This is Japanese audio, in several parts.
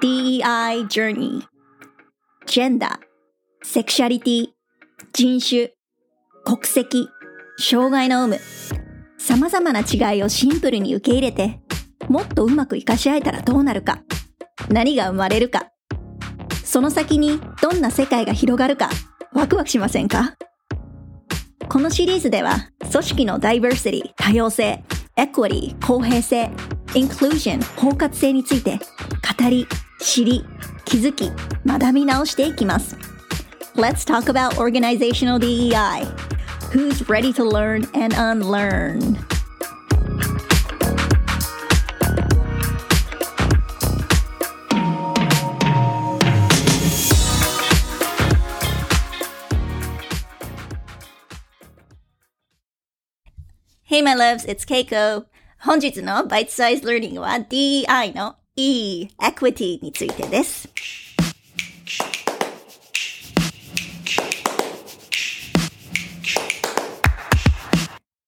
DEI Journey ジェンダー、セクシャリティ、人種、国籍、障害の有無、様々な違いをシンプルに受け入れて、もっとうまく活かし合えたらどうなるか、何が生まれるか、その先にどんな世界が広がるか、ワクワクしませんか?このシリーズでは、組織のダイバーシティ、多様性、エクオリー、公平性、インクルージョン、包括性について、語り、知り、気づき、学び直していきます。Let's talk about organizational DEI. Who's ready to learn and unlearn? Hey my loves, it's Keiko. 本日の Bite Size Learning は DEI の E、Equity についてです。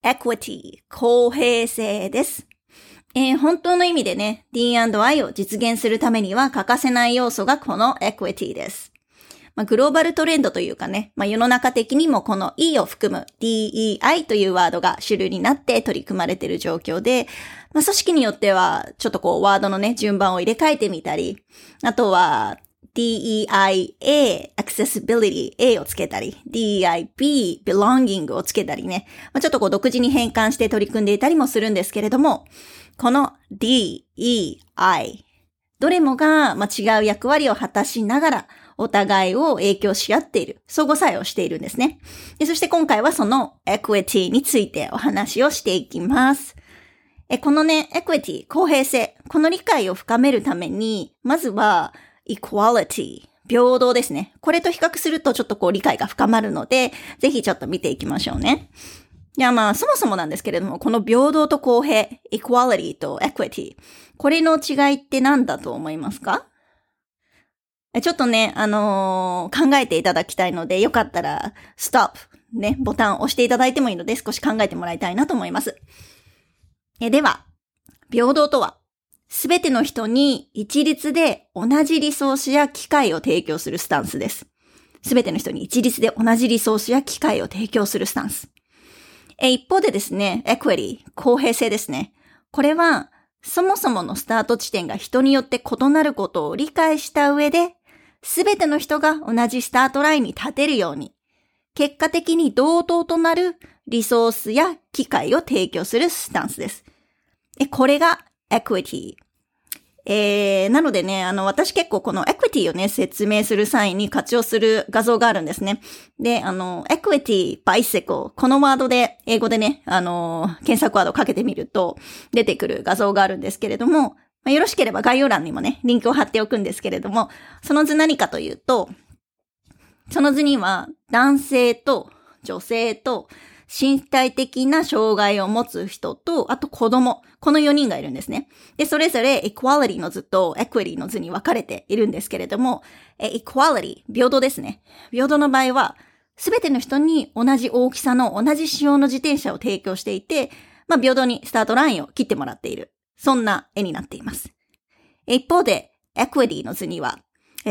Equity、公平性です。えー本当の意味でね、D&I を実現するためには欠かせない要素がこの Equity です。まあ、グローバルトレンドというかね、まあ、世の中的にもこの E を含む DEI というワードが主流になって取り組まれている状況で、まあ、組織によってはちょっとこうワードのね、順番を入れ替えてみたり、あとは DEIA、accessibility A をつけたり、DEIB、belonging をつけたりね、まあ、ちょっとこう独自に変換して取り組んでいたりもするんですけれども、この DEI、どれもが、まあ、違う役割を果たしながら、お互いを影響し合っている、相互作用しているんですね。でそして今回はその equity についてお話をしていきます。えこのね、equity、公平性、この理解を深めるために、まずは equality、平等ですね。これと比較するとちょっとこう理解が深まるので、ぜひちょっと見ていきましょうね。いやまあ、そもそもなんですけれども、この平等と公平、equality と equity、これの違いって何だと思いますか？ちょっとね、あのー考えていただきたいので、よかったら、ストップ、ね、ボタンを押していただいてもいいので、少し考えてもらいたいなと思います。えでは、平等とは、すべての人に一律で同じリソースや機会を提供するスタンスです。すべての人に一律で同じリソースや機会を提供するスタンス。え一方でですね、エクエリー、公平性ですね。これは、そもそものスタート地点が人によって異なることを理解した上で、すべての人が同じスタートラインに立てるように、結果的に同等となるリソースや機会を提供するスタンスです。これが equity。えー、なのでね、あの、私結構この equity をね、説明する際に活用する画像があるんですね。で、あの、 equity、bicycle、このワードで、英語でね、あの、検索ワードをかけてみると、出てくる画像があるんですけれども、まあよろしければ概要欄にもね、リンクを貼っておくんですけれども、その図何かというと、その図には男性と女性と身体的な障害を持つ人と、あと子供、この4人がいるんですね。で、それぞれ equality の図と equity の図に分かれているんですけれども、equality、平等ですね。平等の場合は、すべての人に同じ大きさの同じ仕様の自転車を提供していて、まあ、平等にスタートラインを切ってもらっている。そんな絵になっています。一方で、equity の図には、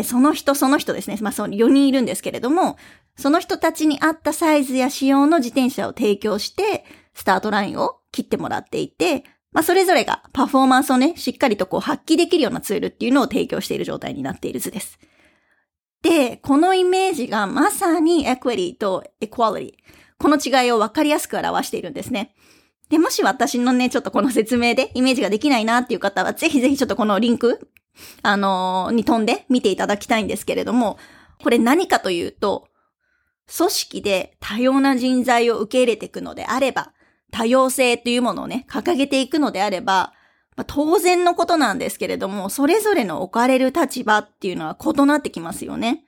その人その人ですね。まあ、その4人いるんですけれども、その人たちに合ったサイズや仕様の自転車を提供して、スタートラインを切ってもらっていて、まあ、それぞれがパフォーマンスをね、しっかりとこう発揮できるようなツールっていうのを提供している状態になっている図です。で、このイメージがまさにエクエリとエクワリティ。この違いをわかりやすく表しているんですね。で、もし私のね、ちょっとこの説明でイメージができないなっていう方は、ぜひぜひちょっとこのリンク、あのーに飛んで見ていただきたいんですけれども、これ何かというと、組織で多様な人材を受け入れていくのであれば、多様性というものをね、掲げていくのであれば、まあ当然のことなんですけれども、それぞれの置かれる立場っていうのは異なってきますよね。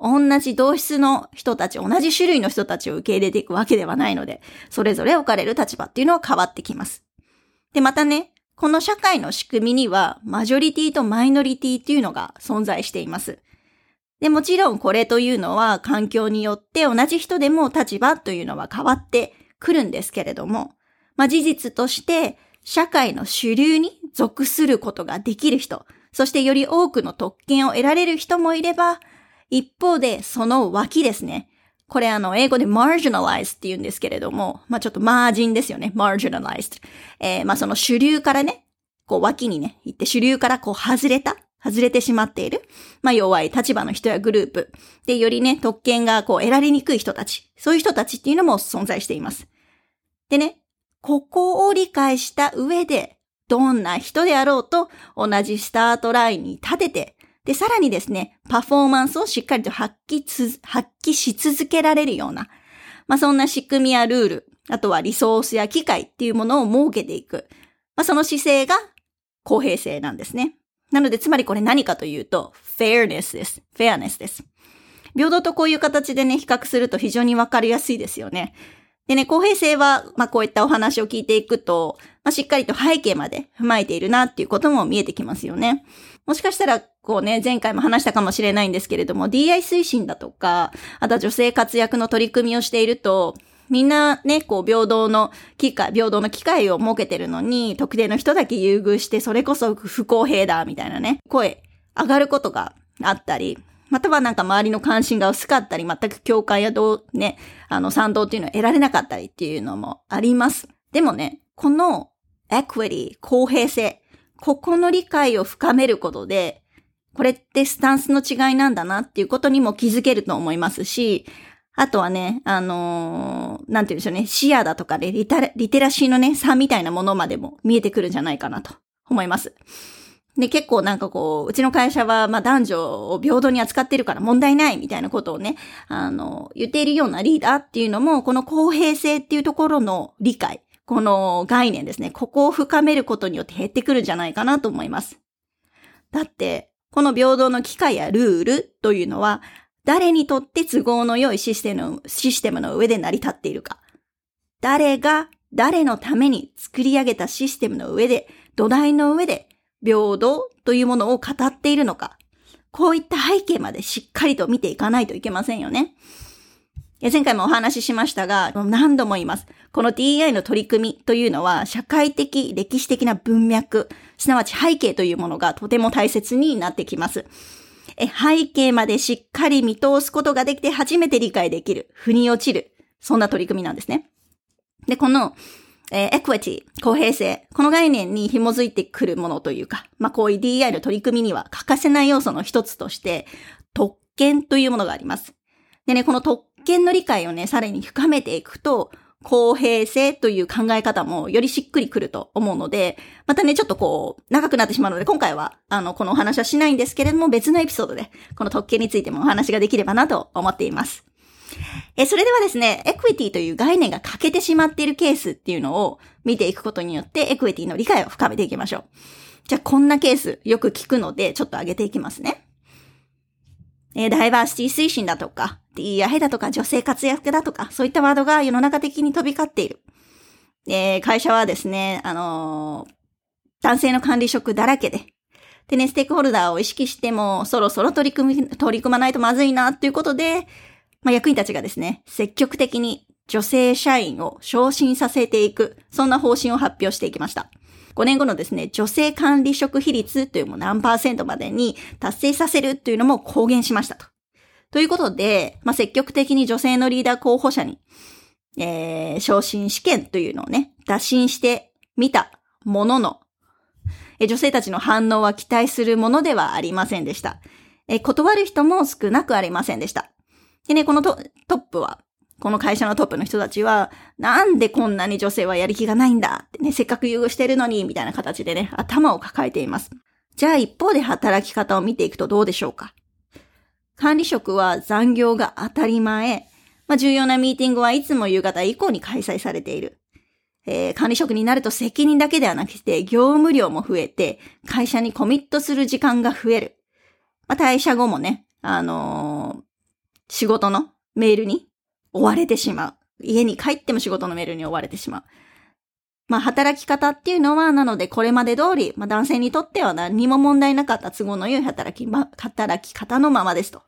同じ同質の人たち、同じ種類の人たちを受け入れていくわけではないので、それぞれ置かれる立場っていうのは変わってきます。で、またね、この社会の仕組みには、マジョリティとマイノリティっていうのが存在しています。で、もちろんこれというのは環境によって同じ人でも立場というのは変わってくるんですけれども、まあ事実として社会の主流に属することができる人、そしてより多くの特権を得られる人もいれば、一方でその脇ですね。これあの、英語で marginalized って言うんですけれども、まあちょっとマージンですよね。marginalized。えー、まあその主流からね、こう脇にね、行って主流からこう外れた外れてしまっている。まあ弱い立場の人やグループ。で、よりね、特権がこう得られにくい人たち。そういう人たちっていうのも存在しています。でね、ここを理解した上で、どんな人であろうと同じスタートラインに立てて、で、さらにですね、パフォーマンスをしっかりと発揮つ、発揮し続けられるような、まあそんな仕組みやルール、あとはリソースや機会っていうものを設けていく。まあその姿勢が公平性なんですね。なので、つまりこれ何かというと、fairness です。fairness です。平等とこういう形でね、比較すると非常にわかりやすいですよね。でね、公平性は、まあこういったお話を聞いていくと、まあしっかりと背景まで踏まえているなっていうことも見えてきますよね。もしかしたら、こうね、前回も話したかもしれないんですけれども、DI 推進だとか、あとは女性活躍の取り組みをしていると、みんなね、こう、平等の機会、平等の機会を設けてるのに、特定の人だけ優遇して、それこそ不公平だ、みたいなね、声、上がることがあったり、またはなんか周りの関心が薄かったり、全く共感やどう、ね、あの、賛同っていうのを得られなかったりっていうのもあります。でもね、この equity、公平性、ここの理解を深めることで、これってスタンスの違いなんだなっていうことにも気づけると思いますし、あとはね、あのー、なんて言うんでしょうね、視野だとかでリテリテラシーのね、差みたいなものまでも見えてくるんじゃないかなと思います。で、結構なんかこう、うちの会社は、まあ男女を平等に扱ってるから問題ないみたいなことをね、あの、言っているようなリーダーっていうのも、この公平性っていうところの理解、この概念ですね。ここを深めることによって減ってくるんじゃないかなと思います。だって、この平等の機会やルールというのは、誰にとって都合の良いシステム、システムの上で成り立っているか。誰が誰のために作り上げたシステムの上で、土台の上で平等というものを語っているのか。こういった背景までしっかりと見ていかないといけませんよね。前回もお話ししましたが、何度も言います。この DI の取り組みというのは、社会的、歴史的な文脈、すなわち背景というものがとても大切になってきます。背景までしっかり見通すことができて初めて理解できる、腑に落ちる、そんな取り組みなんですね。で、この、えー、エクエティ、公平性、この概念に紐づいてくるものというか、まあ、こういう DI の取り組みには欠かせない要素の一つとして、特権というものがあります。でね、この特権の理解をね、さらに深めていくと、公平性という考え方もよりしっくりくると思うので、またね、ちょっとこう、長くなってしまうので、今回は、あの、このお話はしないんですけれども、別のエピソードで、この特権についてもお話ができればなと思っています。え、それではですね、エクイティという概念が欠けてしまっているケースっていうのを見ていくことによって、エクイティの理解を深めていきましょう。じゃあ、こんなケースよく聞くので、ちょっと上げていきますね。えダイバーシティ推進だとか、DEI だとか、女性活躍だとか、そういったワードが世の中的に飛び交っている。え会社はですね、あの、男性の管理職だらけで、でね、ステークホルダーを意識しても、そろそろ取り組み、取り組まないとまずいな、ということで、まあ、役員たちがですね、積極的に女性社員を昇進させていく、そんな方針を発表していきました。5年後のですね、女性管理職比率というも何パーセントまでに達成させるというのも公言しましたと。ということで、まあ、積極的に女性のリーダー候補者に、えー、昇進試験というのをね、打診してみたものの、え女性たちの反応は期待するものではありませんでした。え断る人も少なくありませんでした。でね、このトップは、この会社のトップの人たちは、なんでこんなに女性はやる気がないんだってね、せっかく優遇してるのに、みたいな形でね、頭を抱えています。じゃあ一方で働き方を見ていくとどうでしょうか管理職は残業が当たり前。まあ、重要なミーティングはいつも夕方以降に開催されている。えー、管理職になると責任だけではなくて業務量も増えて会社にコミットする時間が増える。まあ、退社後もね、あのー、仕事のメールに追われてしまう。家に帰っても仕事のメールに追われてしまう。まあ、働き方っていうのは、なので、これまで通り、まあ、男性にとっては何も問題なかった都合の良い働き、ま、働き方のままですと。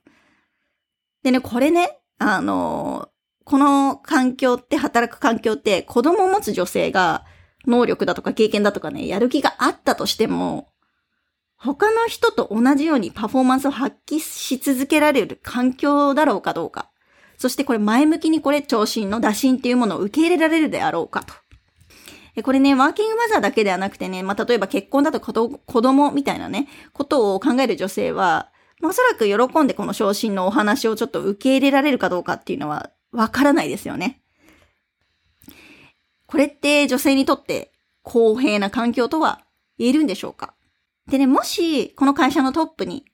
でね、これね、あの、この環境って、働く環境って、子供を持つ女性が、能力だとか経験だとかね、やる気があったとしても、他の人と同じようにパフォーマンスを発揮し続けられる環境だろうかどうか。そしてこれ前向きにこれ長身の打診っていうものを受け入れられるであろうかと。これね、ワーキングマザーだけではなくてね、まあ、例えば結婚だと子供みたいなね、ことを考える女性は、まあ、おそらく喜んでこの昇進のお話をちょっと受け入れられるかどうかっていうのはわからないですよね。これって女性にとって公平な環境とは言えるんでしょうか？でね、もしこの会社のトップに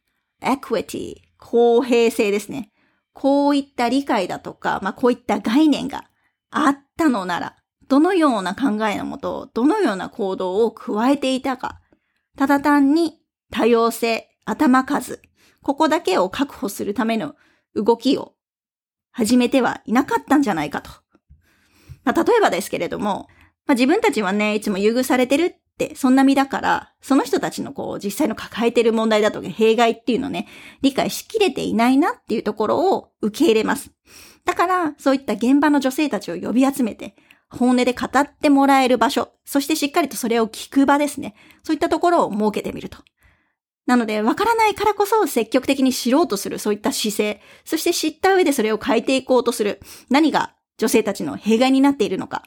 equity、公平性ですね。こういった理解だとか、まあ、こういった概念があったのなら、どのような考えのもと、どのような行動を加えていたか、ただ単に多様性、頭数、ここだけを確保するための動きを始めてはいなかったんじゃないかと。まあ、例えばですけれども、まあ、自分たちはね、いつも優遇されてる、そんな身だから、その人たちのこう、実際の抱えてる問題だとか、弊害っていうのをね、理解しきれていないなっていうところを受け入れます。だから、そういった現場の女性たちを呼び集めて、本音で語ってもらえる場所、そしてしっかりとそれを聞く場ですね。そういったところを設けてみると。なので、わからないからこそ積極的に知ろうとする、そういった姿勢、そして知った上でそれを変えていこうとする、何が女性たちの弊害になっているのか、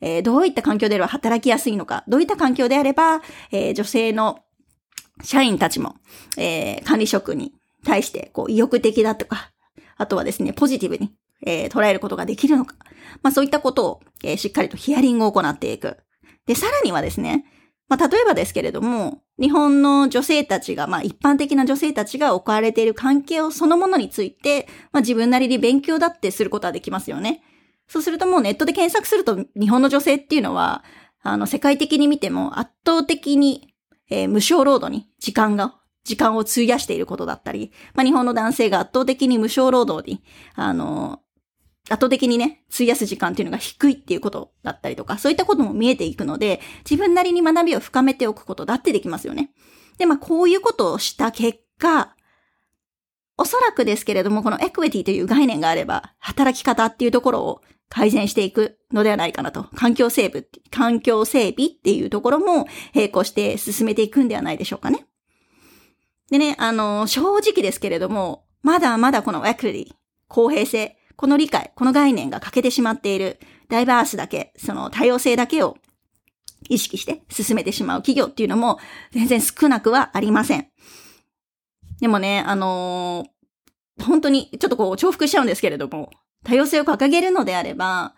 えー、どういった環境であれば働きやすいのか、どういった環境であれば、えー、女性の社員たちも、えー、管理職に対して、こう、意欲的だとか、あとはですね、ポジティブに、えー、捉えることができるのか。まあそういったことを、えー、しっかりとヒアリングを行っていく。で、さらにはですね、まあ、例えばですけれども、日本の女性たちが、まあ、一般的な女性たちが置かれている関係をそのものについて、まあ、自分なりに勉強だってすることはできますよね。そうするともうネットで検索すると、日本の女性っていうのは、あの、世界的に見ても圧倒的に、えー、無償労働に時間が、時間を費やしていることだったり、まあ、日本の男性が圧倒的に無償労働に、あの、圧倒的にね、費やす時間っていうのが低いっていうことだったりとか、そういったことも見えていくので、自分なりに学びを深めておくことだってできますよね。で、まあ、こういうことをした結果、おそらくですけれども、このエクエティという概念があれば、働き方っていうところを改善していくのではないかなと。環境整備、環境整備っていうところも並行して進めていくんではないでしょうかね。でね、あの、正直ですけれども、まだまだこのエクエティ、公平性、この理解、この概念が欠けてしまっている、ダイバースだけ、その多様性だけを意識して進めてしまう企業っていうのも全然少なくはありません。でもね、あのー、本当にちょっとこう重複しちゃうんですけれども、多様性を掲げるのであれば、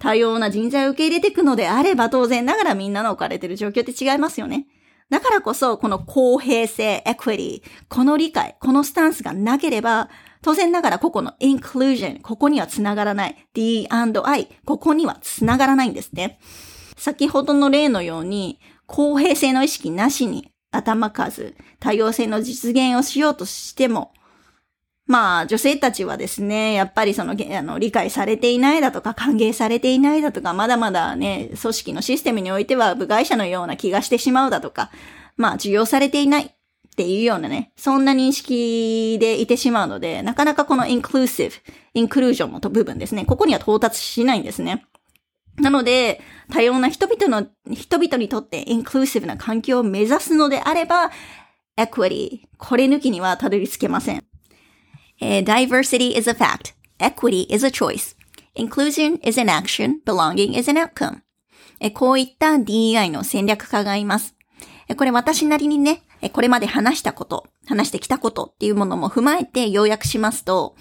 多様な人材を受け入れていくのであれば当然ながらみんなの置かれている状況って違いますよね。だからこそ、この公平性、エクエティ、この理解、このスタンスがなければ、当然ながらここの inclusion、ここにはつながらない。D&I、ここにはつながらないんですね。先ほどの例のように、公平性の意識なしに頭数、多様性の実現をしようとしても、まあ、女性たちはですね、やっぱりその、あの、理解されていないだとか、歓迎されていないだとか、まだまだね、組織のシステムにおいては部外者のような気がしてしまうだとか、まあ、受容されていない。っていうようなね、そんな認識でいてしまうので、なかなかこの inclusive、インクルージョンの部分ですね、ここには到達しないんですね。なので、多様な人々の、人々にとってインクルーシブな環境を目指すのであれば、equity、これ抜きにはたどり着けません。Uh, diversity is a fact. Equity is a choice. Inclusion is an action. Belonging is an outcome. こういった DEI の戦略家がいます。えこれ私なりにねえ、これまで話したこと、話してきたことっていうものも踏まえて要約しますと、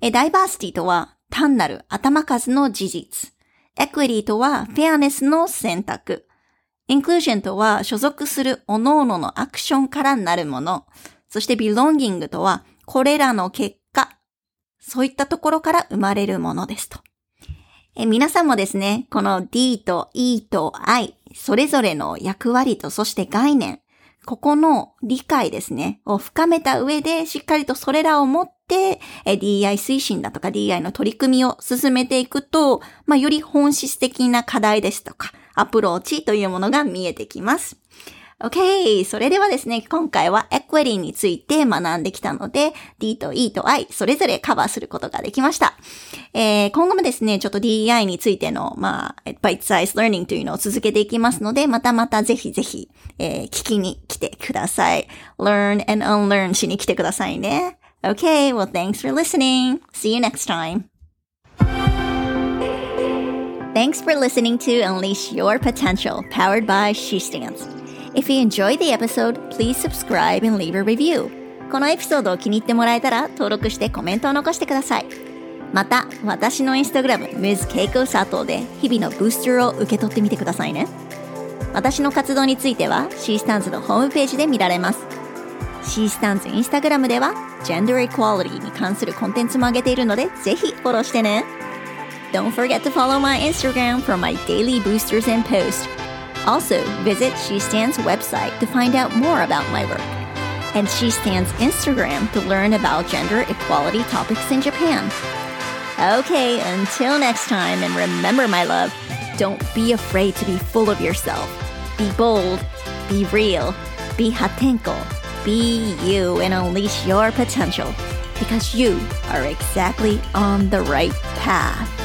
えダイバーシティとは単なる頭数の事実。エクイティとはフェアネスの選択。インクルージョンとは所属する各々のアクションからなるもの。そしてビロンギングとはこれらの結果。そういったところから生まれるものですと。え皆さんもですね、この D と E と I、それぞれの役割とそして概念、ここの理解ですね、を深めた上で、しっかりとそれらを持って、DI 推進だとか DI の取り組みを進めていくと、まあ、より本質的な課題ですとか、アプローチというものが見えてきます。OK! それではですね、今回はエクエリーについて学んできたので、D と E と I、それぞれカバーすることができました。えー、今後もですね、ちょっと DEI についての、まあ、バイトサイズ learning というのを続けていきますので、またまたぜひぜひ、えー、聞きに来てください。learn and unlearn しに来てくださいね。Okay, well thanks for listening. See you next time. Thanks for listening to Unleash Your Potential, powered by She Stands. If you enjoy the episode, please subscribe and leave a review. このエピソードを気に入ってもらえたら、登録してコメントを残してください。また、私のインスタグラム、Ms. Keiko Sato で日々のブースターを受け取ってみてくださいね。私の活動については、シースタンズのホームページで見られます。シースタンズインスタグラムでは、ジェンダーエクワリティに関するコンテンツも上げているので、ぜひフォローしてね。Don't forget to follow my Instagram for my daily. Also, visit She Stands website to find out more about my work. And She Stands Instagram to learn about gender equality topics in Japan. Okay, until next time, and remember, my love, don't be afraid to be full of yourself. Be bold, be real, be hatenko, be you, and unleash your potential because you are exactly on the right path.